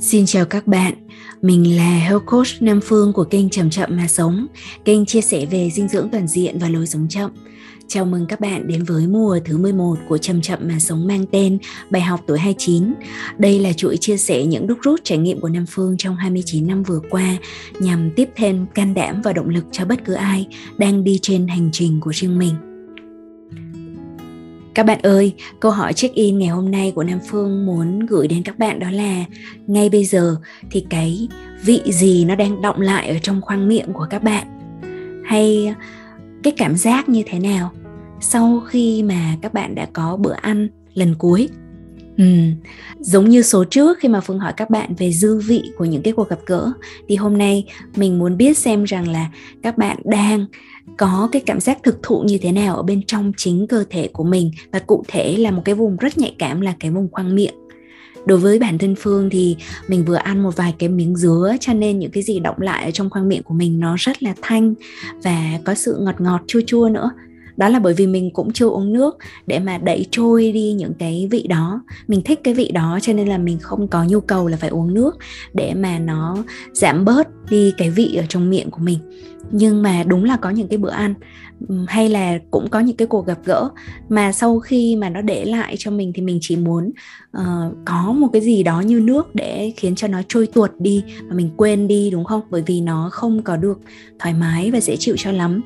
Xin chào các bạn, mình là Health Coach Nam Phương của kênh Chậm Chậm Mà Sống, kênh chia sẻ về dinh dưỡng toàn diện và lối sống chậm. Chào mừng các bạn đến với mùa thứ 11 của Chậm Chậm Mà Sống mang tên Bài học tuổi 29. Đây là chuỗi chia sẻ những đúc rút trải nghiệm của Nam Phương trong 29 năm vừa qua nhằm tiếp thêm can đảm và động lực cho bất cứ ai đang đi trên hành trình của riêng mình. Các bạn ơi, câu hỏi check-in ngày hôm nay của Nam Phương muốn gửi đến các bạn đó là ngay bây giờ thì cái vị gì nó đang động lại ở trong khoang miệng của các bạn? Hay cái cảm giác như thế nào sau khi mà các bạn đã có bữa ăn lần cuối? Ừ, giống như số trước khi mà Phương hỏi các bạn về dư vị của những cái cuộc gặp gỡ thì hôm nay mình muốn biết xem rằng là các bạn đang có cái cảm giác thực thụ như thế nào ở bên trong chính cơ thể của mình. Và cụ thể là một cái vùng rất nhạy cảm là cái vùng khoang miệng. Đối với bản thân phương thì mình vừa ăn một vài cái miếng dứa cho nên những cái gì động lại ở trong khoang miệng của mình nó rất là thanh và có sự ngọt ngọt chua chua nữa đó là bởi vì mình cũng chưa uống nước để mà đẩy trôi đi những cái vị đó. Mình thích cái vị đó cho nên là mình không có nhu cầu là phải uống nước để mà nó giảm bớt đi cái vị ở trong miệng của mình. Nhưng mà đúng là có những cái bữa ăn hay là cũng có những cái cuộc gặp gỡ mà sau khi mà nó để lại cho mình thì mình chỉ muốn uh, có một cái gì đó như nước để khiến cho nó trôi tuột đi và mình quên đi đúng không? Bởi vì nó không có được thoải mái và dễ chịu cho lắm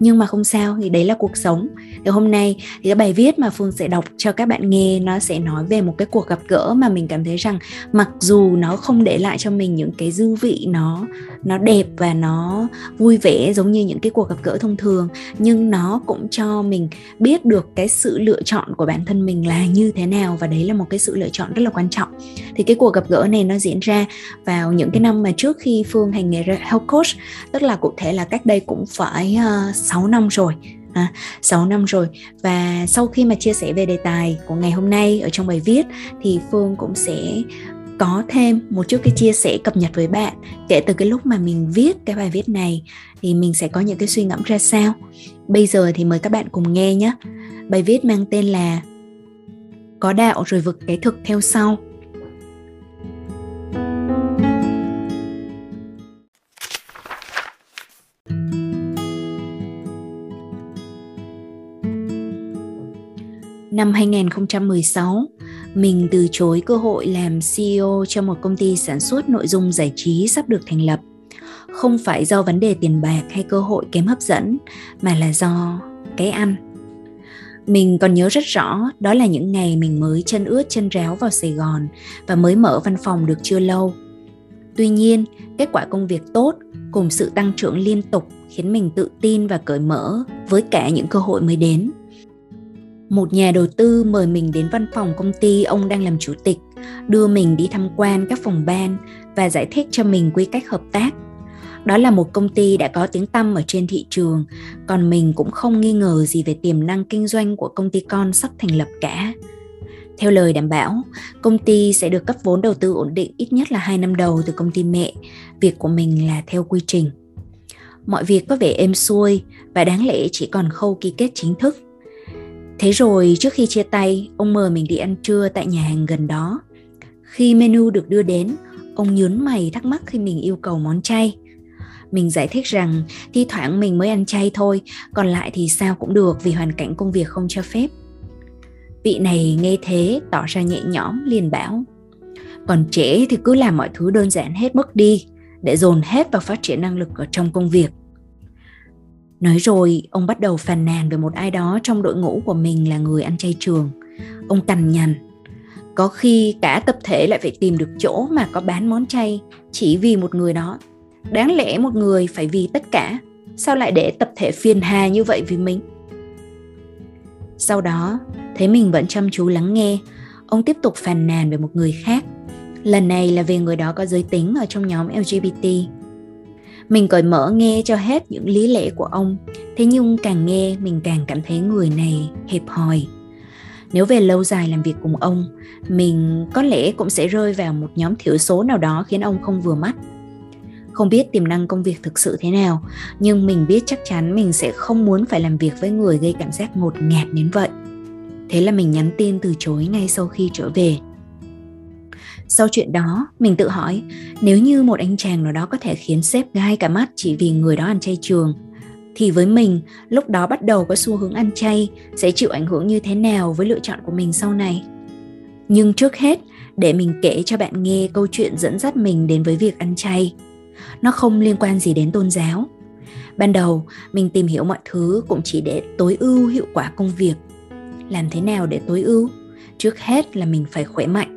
nhưng mà không sao thì đấy là cuộc sống. Thì hôm nay thì cái bài viết mà phương sẽ đọc cho các bạn nghe nó sẽ nói về một cái cuộc gặp gỡ mà mình cảm thấy rằng mặc dù nó không để lại cho mình những cái dư vị nó nó đẹp và nó vui vẻ giống như những cái cuộc gặp gỡ thông thường nhưng nó cũng cho mình biết được cái sự lựa chọn của bản thân mình là như thế nào và đấy là một cái sự lựa chọn rất là quan trọng. Thì cái cuộc gặp gỡ này nó diễn ra vào những cái năm mà trước khi phương hành nghề health coach tức là cụ thể là cách đây cũng phải uh, 6 năm rồi. À, 6 năm rồi. Và sau khi mà chia sẻ về đề tài của ngày hôm nay ở trong bài viết thì Phương cũng sẽ có thêm một chút cái chia sẻ cập nhật với bạn. Kể từ cái lúc mà mình viết cái bài viết này thì mình sẽ có những cái suy ngẫm ra sao. Bây giờ thì mời các bạn cùng nghe nhé. Bài viết mang tên là có đạo rồi vực cái thực theo sau. Năm 2016, mình từ chối cơ hội làm CEO cho một công ty sản xuất nội dung giải trí sắp được thành lập. Không phải do vấn đề tiền bạc hay cơ hội kém hấp dẫn, mà là do cái ăn. Mình còn nhớ rất rõ đó là những ngày mình mới chân ướt chân ráo vào Sài Gòn và mới mở văn phòng được chưa lâu. Tuy nhiên, kết quả công việc tốt cùng sự tăng trưởng liên tục khiến mình tự tin và cởi mở với cả những cơ hội mới đến một nhà đầu tư mời mình đến văn phòng công ty ông đang làm chủ tịch, đưa mình đi tham quan các phòng ban và giải thích cho mình quy cách hợp tác. Đó là một công ty đã có tiếng tăm ở trên thị trường, còn mình cũng không nghi ngờ gì về tiềm năng kinh doanh của công ty con sắp thành lập cả. Theo lời đảm bảo, công ty sẽ được cấp vốn đầu tư ổn định ít nhất là 2 năm đầu từ công ty mẹ. Việc của mình là theo quy trình. Mọi việc có vẻ êm xuôi và đáng lẽ chỉ còn khâu ký kết chính thức. Thế rồi trước khi chia tay, ông mời mình đi ăn trưa tại nhà hàng gần đó. Khi menu được đưa đến, ông nhớn mày thắc mắc khi mình yêu cầu món chay. Mình giải thích rằng thi thoảng mình mới ăn chay thôi, còn lại thì sao cũng được vì hoàn cảnh công việc không cho phép. Vị này nghe thế tỏ ra nhẹ nhõm liền bảo Còn trẻ thì cứ làm mọi thứ đơn giản hết mức đi Để dồn hết vào phát triển năng lực ở trong công việc Nói rồi, ông bắt đầu phàn nàn về một ai đó trong đội ngũ của mình là người ăn chay trường. Ông cằn nhằn. Có khi cả tập thể lại phải tìm được chỗ mà có bán món chay chỉ vì một người đó. Đáng lẽ một người phải vì tất cả. Sao lại để tập thể phiền hà như vậy vì mình? Sau đó, thấy mình vẫn chăm chú lắng nghe, ông tiếp tục phàn nàn về một người khác. Lần này là về người đó có giới tính ở trong nhóm LGBT mình cởi mở nghe cho hết những lý lẽ của ông. Thế nhưng càng nghe, mình càng cảm thấy người này hẹp hòi. Nếu về lâu dài làm việc cùng ông, mình có lẽ cũng sẽ rơi vào một nhóm thiểu số nào đó khiến ông không vừa mắt. Không biết tiềm năng công việc thực sự thế nào, nhưng mình biết chắc chắn mình sẽ không muốn phải làm việc với người gây cảm giác ngột ngạt đến vậy. Thế là mình nhắn tin từ chối ngay sau khi trở về. Sau chuyện đó, mình tự hỏi, nếu như một anh chàng nào đó có thể khiến sếp gai cả mắt chỉ vì người đó ăn chay trường, thì với mình, lúc đó bắt đầu có xu hướng ăn chay sẽ chịu ảnh hưởng như thế nào với lựa chọn của mình sau này. Nhưng trước hết, để mình kể cho bạn nghe câu chuyện dẫn dắt mình đến với việc ăn chay. Nó không liên quan gì đến tôn giáo. Ban đầu, mình tìm hiểu mọi thứ cũng chỉ để tối ưu hiệu quả công việc. Làm thế nào để tối ưu? Trước hết là mình phải khỏe mạnh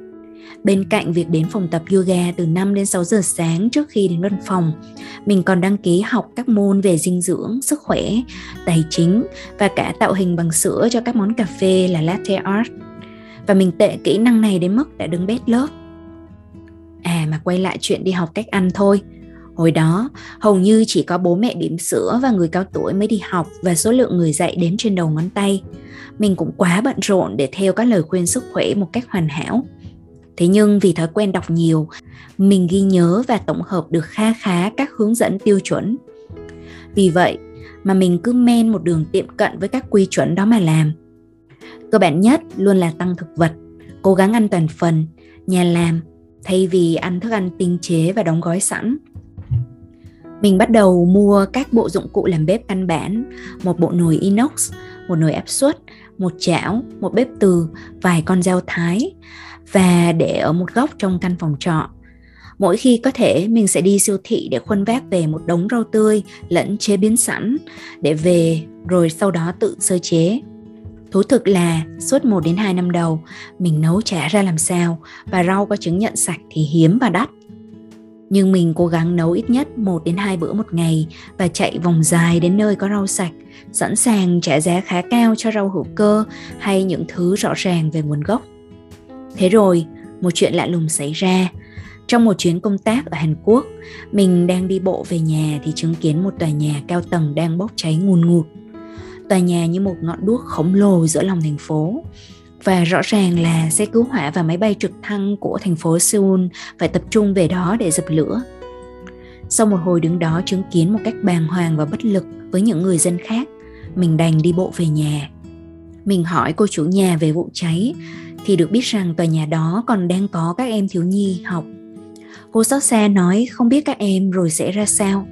Bên cạnh việc đến phòng tập yoga từ 5 đến 6 giờ sáng trước khi đến văn phòng, mình còn đăng ký học các môn về dinh dưỡng, sức khỏe, tài chính và cả tạo hình bằng sữa cho các món cà phê là latte art. Và mình tệ kỹ năng này đến mức đã đứng bét lớp. À mà quay lại chuyện đi học cách ăn thôi. Hồi đó, hầu như chỉ có bố mẹ bỉm sữa và người cao tuổi mới đi học và số lượng người dạy đến trên đầu ngón tay. Mình cũng quá bận rộn để theo các lời khuyên sức khỏe một cách hoàn hảo Thế nhưng vì thói quen đọc nhiều, mình ghi nhớ và tổng hợp được kha khá các hướng dẫn tiêu chuẩn. Vì vậy mà mình cứ men một đường tiệm cận với các quy chuẩn đó mà làm. Cơ bản nhất luôn là tăng thực vật, cố gắng ăn toàn phần, nhà làm thay vì ăn thức ăn tinh chế và đóng gói sẵn. Mình bắt đầu mua các bộ dụng cụ làm bếp căn bản, một bộ nồi inox, một nồi áp suất, một chảo, một bếp từ, vài con dao thái và để ở một góc trong căn phòng trọ. Mỗi khi có thể mình sẽ đi siêu thị để khuân vác về một đống rau tươi lẫn chế biến sẵn để về rồi sau đó tự sơ chế. Thú thực là suốt 1 đến 2 năm đầu mình nấu chả ra làm sao và rau có chứng nhận sạch thì hiếm và đắt. Nhưng mình cố gắng nấu ít nhất 1 đến 2 bữa một ngày và chạy vòng dài đến nơi có rau sạch, sẵn sàng trả giá khá cao cho rau hữu cơ hay những thứ rõ ràng về nguồn gốc. Thế rồi, một chuyện lạ lùng xảy ra. Trong một chuyến công tác ở Hàn Quốc, mình đang đi bộ về nhà thì chứng kiến một tòa nhà cao tầng đang bốc cháy ngùn ngụt. Tòa nhà như một ngọn đuốc khổng lồ giữa lòng thành phố. Và rõ ràng là xe cứu hỏa và máy bay trực thăng của thành phố Seoul phải tập trung về đó để dập lửa. Sau một hồi đứng đó chứng kiến một cách bàng hoàng và bất lực với những người dân khác, mình đành đi bộ về nhà. Mình hỏi cô chủ nhà về vụ cháy thì được biết rằng tòa nhà đó còn đang có các em thiếu nhi học. Cô xót xa nói không biết các em rồi sẽ ra sao.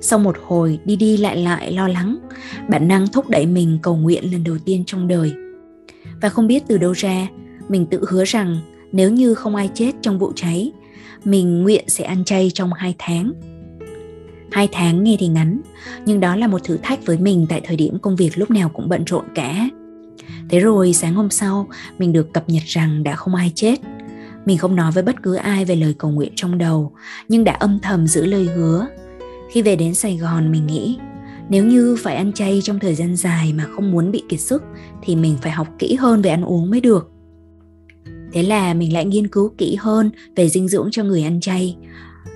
Sau một hồi đi đi lại lại lo lắng, bản năng thúc đẩy mình cầu nguyện lần đầu tiên trong đời. Và không biết từ đâu ra, mình tự hứa rằng nếu như không ai chết trong vụ cháy, mình nguyện sẽ ăn chay trong hai tháng. Hai tháng nghe thì ngắn, nhưng đó là một thử thách với mình tại thời điểm công việc lúc nào cũng bận rộn cả Thế rồi sáng hôm sau, mình được cập nhật rằng đã không ai chết. Mình không nói với bất cứ ai về lời cầu nguyện trong đầu, nhưng đã âm thầm giữ lời hứa. Khi về đến Sài Gòn, mình nghĩ nếu như phải ăn chay trong thời gian dài mà không muốn bị kiệt sức thì mình phải học kỹ hơn về ăn uống mới được. Thế là mình lại nghiên cứu kỹ hơn về dinh dưỡng cho người ăn chay.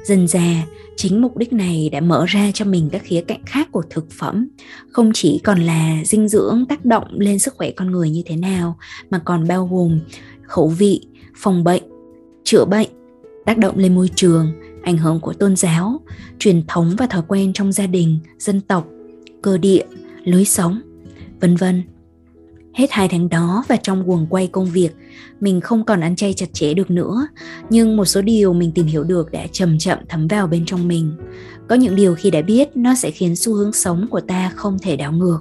Dần già, chính mục đích này đã mở ra cho mình các khía cạnh khác của thực phẩm. Không chỉ còn là dinh dưỡng tác động lên sức khỏe con người như thế nào mà còn bao gồm khẩu vị phòng bệnh chữa bệnh tác động lên môi trường ảnh hưởng của tôn giáo truyền thống và thói quen trong gia đình dân tộc cơ địa lối sống vân vân. Hết hai tháng đó và trong guồng quay công việc, mình không còn ăn chay chặt chẽ được nữa, nhưng một số điều mình tìm hiểu được đã chậm chậm thấm vào bên trong mình. Có những điều khi đã biết nó sẽ khiến xu hướng sống của ta không thể đảo ngược.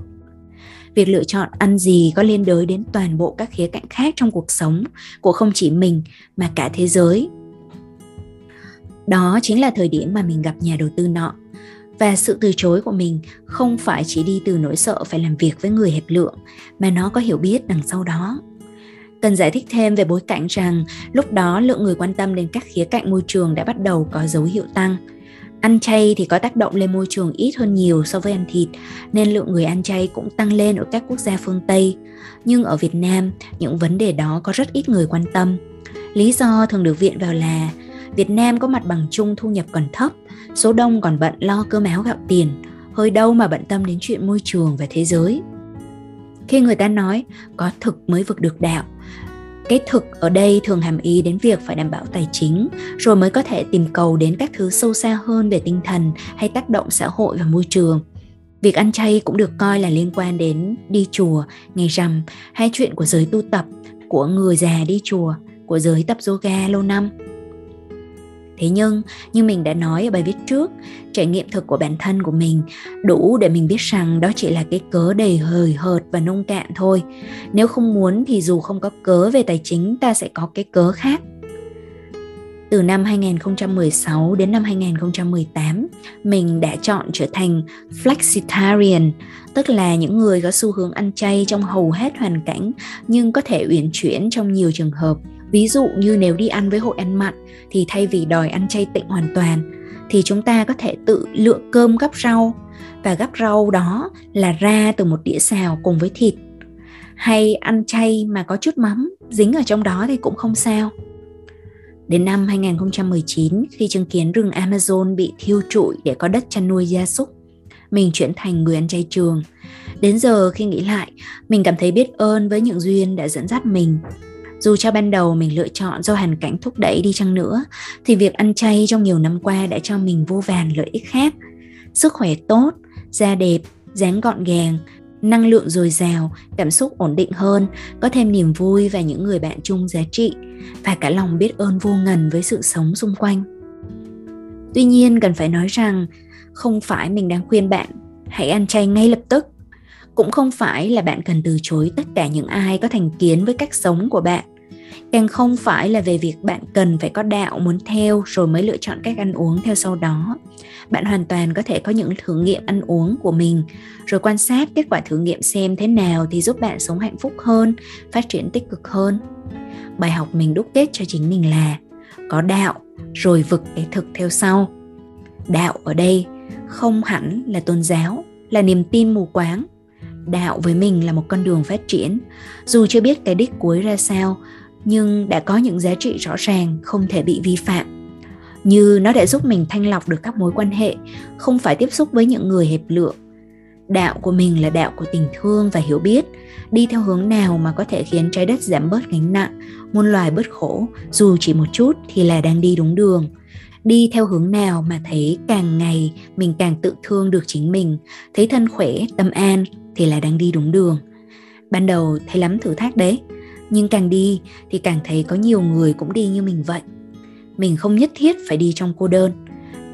Việc lựa chọn ăn gì có liên đới đến toàn bộ các khía cạnh khác trong cuộc sống của không chỉ mình mà cả thế giới. Đó chính là thời điểm mà mình gặp nhà đầu tư nọ và sự từ chối của mình không phải chỉ đi từ nỗi sợ phải làm việc với người hẹp lượng, mà nó có hiểu biết đằng sau đó. Cần giải thích thêm về bối cảnh rằng lúc đó lượng người quan tâm đến các khía cạnh môi trường đã bắt đầu có dấu hiệu tăng. Ăn chay thì có tác động lên môi trường ít hơn nhiều so với ăn thịt, nên lượng người ăn chay cũng tăng lên ở các quốc gia phương tây. Nhưng ở việt nam, những vấn đề đó có rất ít người quan tâm. Lý do thường được viện vào là Việt Nam có mặt bằng chung thu nhập còn thấp, số đông còn bận lo cơm áo gạo tiền, hơi đâu mà bận tâm đến chuyện môi trường và thế giới. Khi người ta nói có thực mới vực được đạo, cái thực ở đây thường hàm ý đến việc phải đảm bảo tài chính, rồi mới có thể tìm cầu đến các thứ sâu xa hơn về tinh thần hay tác động xã hội và môi trường. Việc ăn chay cũng được coi là liên quan đến đi chùa, ngày rằm hay chuyện của giới tu tập, của người già đi chùa, của giới tập yoga lâu năm thế nhưng như mình đã nói ở bài viết trước trải nghiệm thực của bản thân của mình đủ để mình biết rằng đó chỉ là cái cớ đầy hời hợt và nông cạn thôi nếu không muốn thì dù không có cớ về tài chính ta sẽ có cái cớ khác từ năm 2016 đến năm 2018, mình đã chọn trở thành flexitarian, tức là những người có xu hướng ăn chay trong hầu hết hoàn cảnh nhưng có thể uyển chuyển trong nhiều trường hợp. Ví dụ như nếu đi ăn với hội ăn mặn thì thay vì đòi ăn chay tịnh hoàn toàn thì chúng ta có thể tự lựa cơm gắp rau và gắp rau đó là ra từ một đĩa xào cùng với thịt hay ăn chay mà có chút mắm dính ở trong đó thì cũng không sao Đến năm 2019, khi chứng kiến rừng Amazon bị thiêu trụi để có đất chăn nuôi gia súc, mình chuyển thành người ăn chay trường. Đến giờ khi nghĩ lại, mình cảm thấy biết ơn với những duyên đã dẫn dắt mình. Dù cho ban đầu mình lựa chọn do hoàn cảnh thúc đẩy đi chăng nữa, thì việc ăn chay trong nhiều năm qua đã cho mình vô vàn lợi ích khác. Sức khỏe tốt, da đẹp, dáng gọn gàng, năng lượng dồi dào, cảm xúc ổn định hơn, có thêm niềm vui và những người bạn chung giá trị và cả lòng biết ơn vô ngần với sự sống xung quanh. Tuy nhiên cần phải nói rằng không phải mình đang khuyên bạn hãy ăn chay ngay lập tức. Cũng không phải là bạn cần từ chối tất cả những ai có thành kiến với cách sống của bạn càng không phải là về việc bạn cần phải có đạo muốn theo rồi mới lựa chọn cách ăn uống theo sau đó. Bạn hoàn toàn có thể có những thử nghiệm ăn uống của mình, rồi quan sát kết quả thử nghiệm xem thế nào thì giúp bạn sống hạnh phúc hơn, phát triển tích cực hơn. Bài học mình đúc kết cho chính mình là có đạo rồi vực cái thực theo sau. Đạo ở đây không hẳn là tôn giáo, là niềm tin mù quáng. Đạo với mình là một con đường phát triển. Dù chưa biết cái đích cuối ra sao nhưng đã có những giá trị rõ ràng, không thể bị vi phạm. Như nó đã giúp mình thanh lọc được các mối quan hệ, không phải tiếp xúc với những người hẹp lượng. Đạo của mình là đạo của tình thương và hiểu biết, đi theo hướng nào mà có thể khiến trái đất giảm bớt gánh nặng, muôn loài bớt khổ, dù chỉ một chút thì là đang đi đúng đường. Đi theo hướng nào mà thấy càng ngày mình càng tự thương được chính mình, thấy thân khỏe, tâm an thì là đang đi đúng đường. Ban đầu thấy lắm thử thách đấy nhưng càng đi thì càng thấy có nhiều người cũng đi như mình vậy. Mình không nhất thiết phải đi trong cô đơn.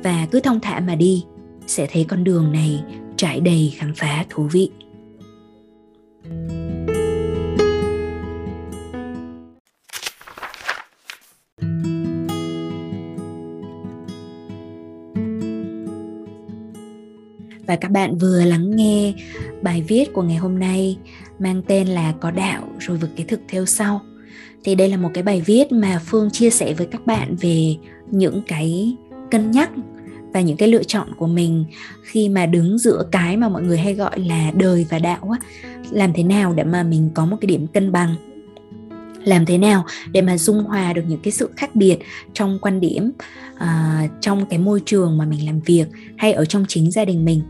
Và cứ thong thả mà đi, sẽ thấy con đường này trải đầy khám phá thú vị. và các bạn vừa lắng nghe bài viết của ngày hôm nay mang tên là có đạo rồi vực cái thực theo sau. Thì đây là một cái bài viết mà phương chia sẻ với các bạn về những cái cân nhắc và những cái lựa chọn của mình khi mà đứng giữa cái mà mọi người hay gọi là đời và đạo á. Làm thế nào để mà mình có một cái điểm cân bằng? Làm thế nào để mà dung hòa được những cái sự khác biệt trong quan điểm uh, trong cái môi trường mà mình làm việc hay ở trong chính gia đình mình?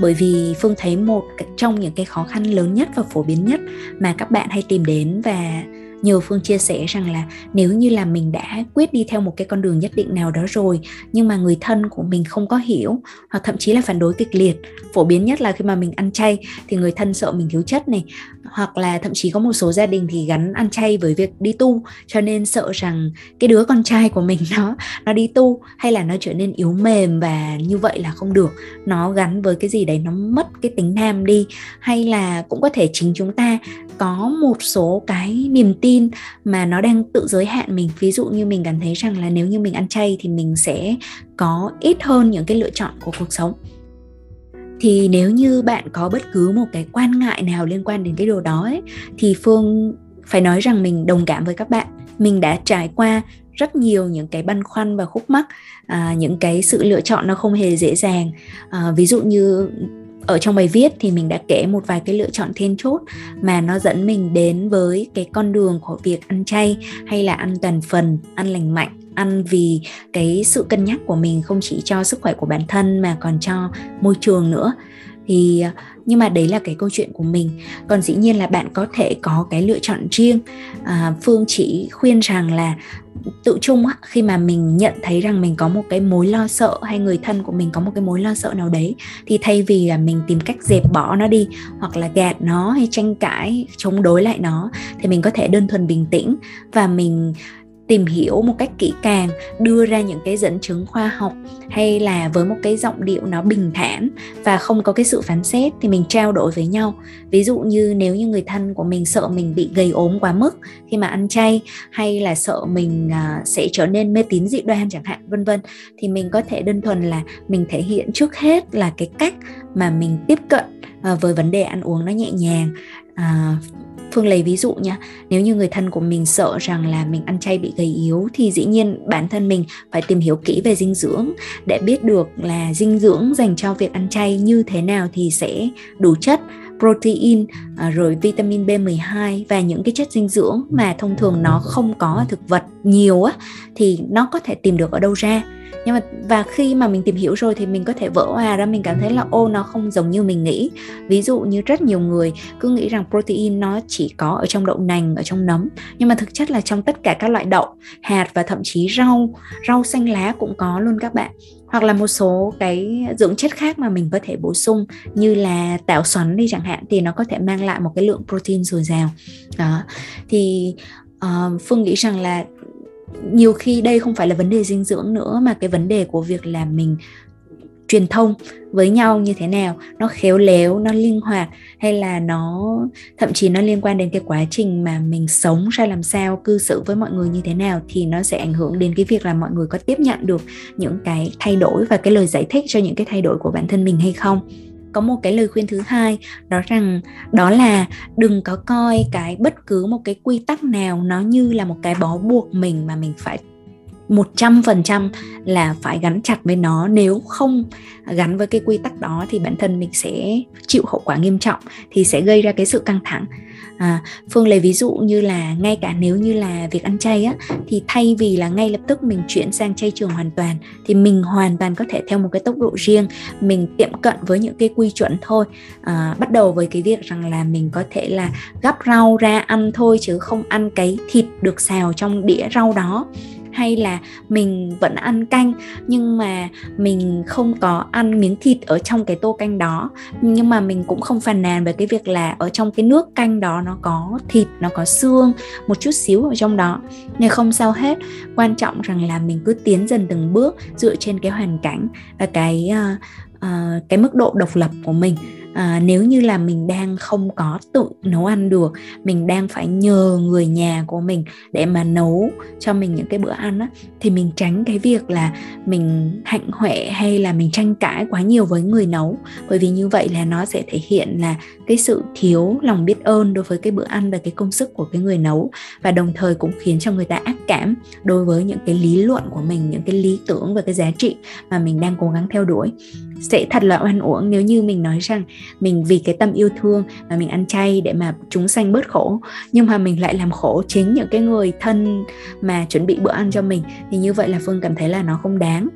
Bởi vì phương thấy một trong những cái khó khăn lớn nhất và phổ biến nhất mà các bạn hay tìm đến và nhiều phương chia sẻ rằng là nếu như là mình đã quyết đi theo một cái con đường nhất định nào đó rồi, nhưng mà người thân của mình không có hiểu, hoặc thậm chí là phản đối kịch liệt, phổ biến nhất là khi mà mình ăn chay thì người thân sợ mình thiếu chất này, hoặc là thậm chí có một số gia đình thì gắn ăn chay với việc đi tu, cho nên sợ rằng cái đứa con trai của mình nó nó đi tu hay là nó trở nên yếu mềm và như vậy là không được. Nó gắn với cái gì đấy, nó mất cái tính nam đi, hay là cũng có thể chính chúng ta có một số cái niềm tin mà nó đang tự giới hạn mình. Ví dụ như mình cảm thấy rằng là nếu như mình ăn chay thì mình sẽ có ít hơn những cái lựa chọn của cuộc sống. Thì nếu như bạn có bất cứ một cái quan ngại nào liên quan đến cái điều đó ấy, thì phương phải nói rằng mình đồng cảm với các bạn. Mình đã trải qua rất nhiều những cái băn khoăn và khúc mắc à, những cái sự lựa chọn nó không hề dễ dàng. À, ví dụ như ở trong bài viết thì mình đã kể một vài cái lựa chọn then chốt mà nó dẫn mình đến với cái con đường của việc ăn chay hay là ăn toàn phần, ăn lành mạnh, ăn vì cái sự cân nhắc của mình không chỉ cho sức khỏe của bản thân mà còn cho môi trường nữa. Thì nhưng mà đấy là cái câu chuyện của mình. Còn dĩ nhiên là bạn có thể có cái lựa chọn riêng. À, phương chỉ khuyên rằng là tự chung á khi mà mình nhận thấy rằng mình có một cái mối lo sợ hay người thân của mình có một cái mối lo sợ nào đấy thì thay vì là mình tìm cách dẹp bỏ nó đi hoặc là gạt nó hay tranh cãi chống đối lại nó thì mình có thể đơn thuần bình tĩnh và mình tìm hiểu một cách kỹ càng, đưa ra những cái dẫn chứng khoa học hay là với một cái giọng điệu nó bình thản và không có cái sự phán xét thì mình trao đổi với nhau. Ví dụ như nếu như người thân của mình sợ mình bị gầy ốm quá mức khi mà ăn chay hay là sợ mình à, sẽ trở nên mê tín dị đoan chẳng hạn, vân vân, thì mình có thể đơn thuần là mình thể hiện trước hết là cái cách mà mình tiếp cận à, với vấn đề ăn uống nó nhẹ nhàng à, Phương lấy ví dụ nha, nếu như người thân của mình sợ rằng là mình ăn chay bị gầy yếu thì dĩ nhiên bản thân mình phải tìm hiểu kỹ về dinh dưỡng. Để biết được là dinh dưỡng dành cho việc ăn chay như thế nào thì sẽ đủ chất protein à, rồi vitamin B12 và những cái chất dinh dưỡng mà thông thường nó không có ở thực vật nhiều á thì nó có thể tìm được ở đâu ra nhưng mà và khi mà mình tìm hiểu rồi thì mình có thể vỡ hòa ra mình cảm thấy là ô nó không giống như mình nghĩ. Ví dụ như rất nhiều người cứ nghĩ rằng protein nó chỉ có ở trong đậu nành ở trong nấm. Nhưng mà thực chất là trong tất cả các loại đậu hạt và thậm chí rau rau xanh lá cũng có luôn các bạn. Hoặc là một số cái dưỡng chất khác mà mình có thể bổ sung như là tạo xoắn đi chẳng hạn thì nó có thể mang lại một cái lượng protein dồi dào. Đó. Thì uh, phương nghĩ rằng là nhiều khi đây không phải là vấn đề dinh dưỡng nữa, mà cái vấn đề của việc là mình truyền thông với nhau như thế nào, nó khéo léo, nó linh hoạt, hay là nó, thậm chí nó liên quan đến cái quá trình mà mình sống ra làm sao, cư xử với mọi người như thế nào, thì nó sẽ ảnh hưởng đến cái việc là mọi người có tiếp nhận được những cái thay đổi và cái lời giải thích cho những cái thay đổi của bản thân mình hay không có một cái lời khuyên thứ hai, đó rằng đó là đừng có coi cái bất cứ một cái quy tắc nào nó như là một cái bó buộc mình mà mình phải một trăm phần trăm là phải gắn chặt với nó. Nếu không gắn với cái quy tắc đó thì bản thân mình sẽ chịu hậu quả nghiêm trọng, thì sẽ gây ra cái sự căng thẳng à, phương lấy ví dụ như là ngay cả nếu như là việc ăn chay á thì thay vì là ngay lập tức mình chuyển sang chay trường hoàn toàn thì mình hoàn toàn có thể theo một cái tốc độ riêng mình tiệm cận với những cái quy chuẩn thôi. À, bắt đầu với cái việc rằng là mình có thể là gắp rau ra ăn thôi chứ không ăn cái thịt được xào trong đĩa rau đó hay là mình vẫn ăn canh nhưng mà mình không có ăn miếng thịt ở trong cái tô canh đó. Nhưng mà mình cũng không phàn nàn về cái việc là ở trong cái nước canh đó nó có thịt nó có xương một chút xíu ở trong đó. Nhưng không sao hết. Quan trọng rằng là mình cứ tiến dần từng bước dựa trên cái hoàn cảnh và cái uh, uh, cái mức độ độc lập của mình à, nếu như là mình đang không có tự nấu ăn được mình đang phải nhờ người nhà của mình để mà nấu cho mình những cái bữa ăn á thì mình tránh cái việc là mình hạnh huệ hay là mình tranh cãi quá nhiều với người nấu. Bởi vì như vậy là nó sẽ thể hiện là cái sự thiếu lòng biết ơn đối với cái bữa ăn và cái công sức của cái người nấu. Và đồng thời cũng khiến cho người ta ác cảm đối với những cái lý luận của mình những cái lý tưởng và cái giá trị mà mình đang cố gắng theo đuổi sẽ thật là oan uổng nếu như mình nói rằng mình vì cái tâm yêu thương mà mình ăn chay để mà chúng sanh bớt khổ. Nhưng mà mình lại làm khổ chính những cái người thân mà chuẩn bị bữa ăn cho mình. Thì như vậy là phương cảm thấy là nó không đáng.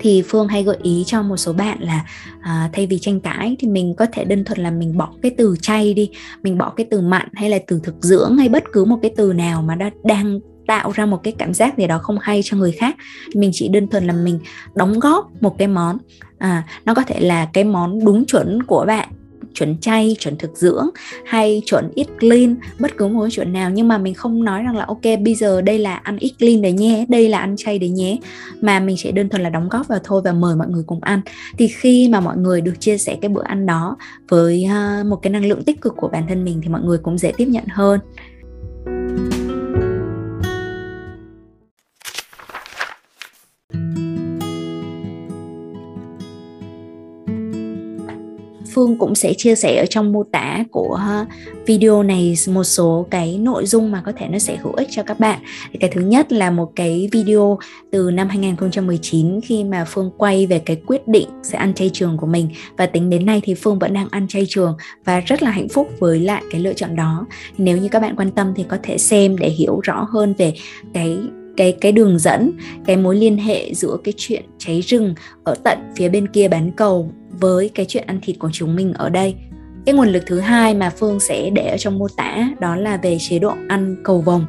Thì phương hay gợi ý cho một số bạn là à, thay vì tranh cãi thì mình có thể đơn thuần là mình bỏ cái từ chay đi. Mình bỏ cái từ mặn hay là từ thực dưỡng hay bất cứ một cái từ nào mà đã đang tạo ra một cái cảm giác gì đó không hay cho người khác. Mình chỉ đơn thuần là mình đóng góp một cái món à, nó có thể là cái món đúng chuẩn của bạn chuẩn chay chuẩn thực dưỡng hay chuẩn ít clean bất cứ một chuẩn nào. Nhưng mà mình không nói rằng là ok bây giờ đây là ăn ít clean đấy nhé đây là ăn chay đấy nhé. Mà mình sẽ đơn thuần là đóng góp vào thôi và mời mọi người cùng ăn. Thì khi mà mọi người được chia sẻ cái bữa ăn đó với à, một cái năng lượng tích cực của bản thân mình thì mọi người cũng dễ tiếp nhận hơn. Phương cũng sẽ chia sẻ ở trong mô tả của ờ, video này một số cái nội dung mà có thể nó sẽ hữu ích cho các bạn. cái thứ nhất là một cái video từ năm 2019 khi mà Phương quay về cái quyết định sẽ ăn chay trường của mình và tính đến nay thì Phương vẫn đang ăn chay trường và rất là hạnh phúc với lại cái lựa chọn đó. Nếu như các bạn quan tâm thì có thể xem để hiểu rõ hơn về cái cái cái đường dẫn cái mối liên hệ giữa cái chuyện cháy rừng ở tận phía bên kia bán cầu với cái chuyện ăn thịt của chúng mình ở đây. Cái nguồn lực thứ hai mà phương sẽ để ở trong mô tả đó là về chế độ ăn cầu vồng.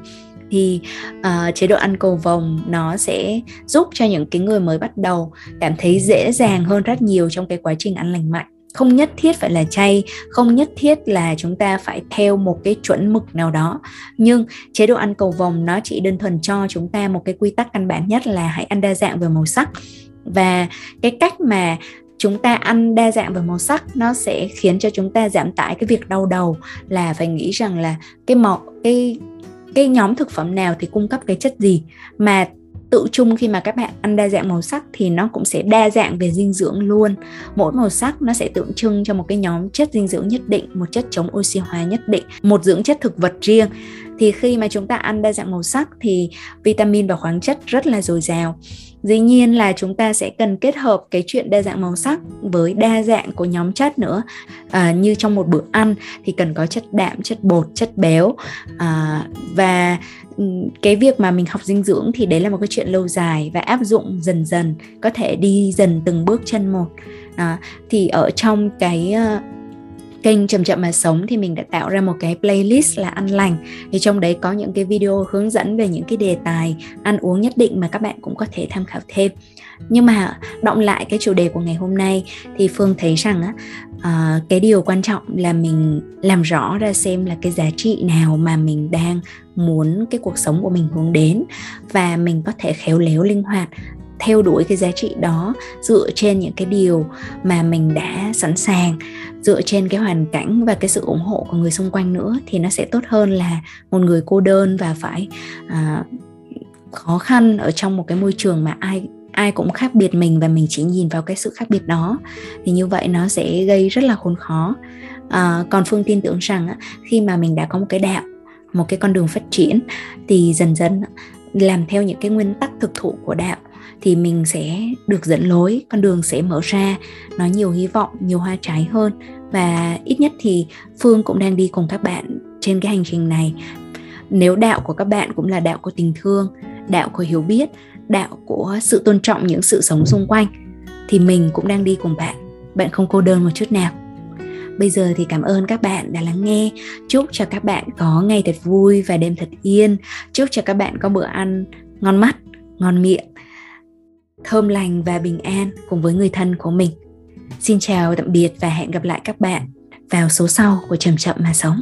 Thì uh, chế độ ăn cầu vồng nó sẽ giúp cho những cái người mới bắt đầu cảm thấy dễ dàng hơn rất nhiều trong cái quá trình ăn lành mạnh không nhất thiết phải là chay, không nhất thiết là chúng ta phải theo một cái chuẩn mực nào đó. Nhưng chế độ ăn cầu vồng nó chỉ đơn thuần cho chúng ta một cái quy tắc căn bản nhất là hãy ăn đa dạng về màu sắc. Và cái cách mà chúng ta ăn đa dạng về màu sắc nó sẽ khiến cho chúng ta giảm tải cái việc đau đầu là phải nghĩ rằng là cái màu, cái cái nhóm thực phẩm nào thì cung cấp cái chất gì. Mà tự chung khi mà các bạn ăn đa dạng màu sắc thì nó cũng sẽ đa dạng về dinh dưỡng luôn. Mỗi màu sắc nó sẽ tượng trưng cho một cái nhóm chất dinh dưỡng nhất định, một chất chống oxy hóa nhất định, một dưỡng chất thực vật riêng thì khi mà chúng ta ăn đa dạng màu sắc thì vitamin và khoáng chất rất là dồi dào. Dĩ nhiên là chúng ta sẽ cần kết hợp cái chuyện đa dạng màu sắc với đa dạng của nhóm chất nữa. À, như trong một bữa ăn thì cần có chất đạm chất bột chất béo. À, và ừ, cái việc mà mình học dinh dưỡng thì đấy là một cái chuyện lâu dài và áp dụng dần dần có thể đi dần từng bước chân một. À, thì ở trong cái ờ, kênh chậm chậm mà sống thì mình đã tạo ra một cái playlist là ăn lành. Thì trong đấy có những cái video hướng dẫn về những cái đề tài ăn uống nhất định mà các bạn cũng có thể tham khảo thêm. Nhưng mà động lại cái chủ đề của ngày hôm nay thì phương thấy rằng á uh, cái điều quan trọng là mình làm rõ ra xem là cái giá trị nào mà mình đang muốn cái cuộc sống của mình hướng đến và mình có thể khéo léo linh hoạt theo đuổi cái giá trị đó dựa trên những cái điều mà mình đã sẵn sàng dựa trên cái hoàn cảnh và cái sự ủng hộ của người xung quanh nữa thì nó sẽ tốt hơn là một người cô đơn và phải à, khó khăn ở trong một cái môi trường mà ai ai cũng khác biệt mình và mình chỉ nhìn vào cái sự khác biệt đó. Thì như vậy nó sẽ gây rất là khốn khó. À, còn phương tin tưởng rằng khi mà mình đã có một cái đạo một cái con đường phát triển thì dần dần làm theo những cái nguyên tắc thực thụ của đạo thì mình sẽ được dẫn lối, con đường sẽ mở ra, nó nhiều hy vọng, nhiều hoa trái hơn. Và ít nhất thì phương cũng đang đi cùng các bạn trên cái hành trình này. Nếu đạo của các bạn cũng là đạo của tình thương, đạo của hiểu biết, đạo của sự tôn trọng những sự sống xung quanh, thì mình cũng đang đi cùng bạn. Bạn không cô đơn một chút nào. Bây giờ thì cảm ơn các bạn đã lắng nghe. Chúc cho các bạn có ngày thật vui và đêm thật yên. Chúc cho các bạn có bữa ăn ngon mắt, ngon miệng thơm lành và bình an cùng với người thân của mình. Xin chào tạm biệt và hẹn gặp lại các bạn vào số sau của Chậm Chậm Mà Sống.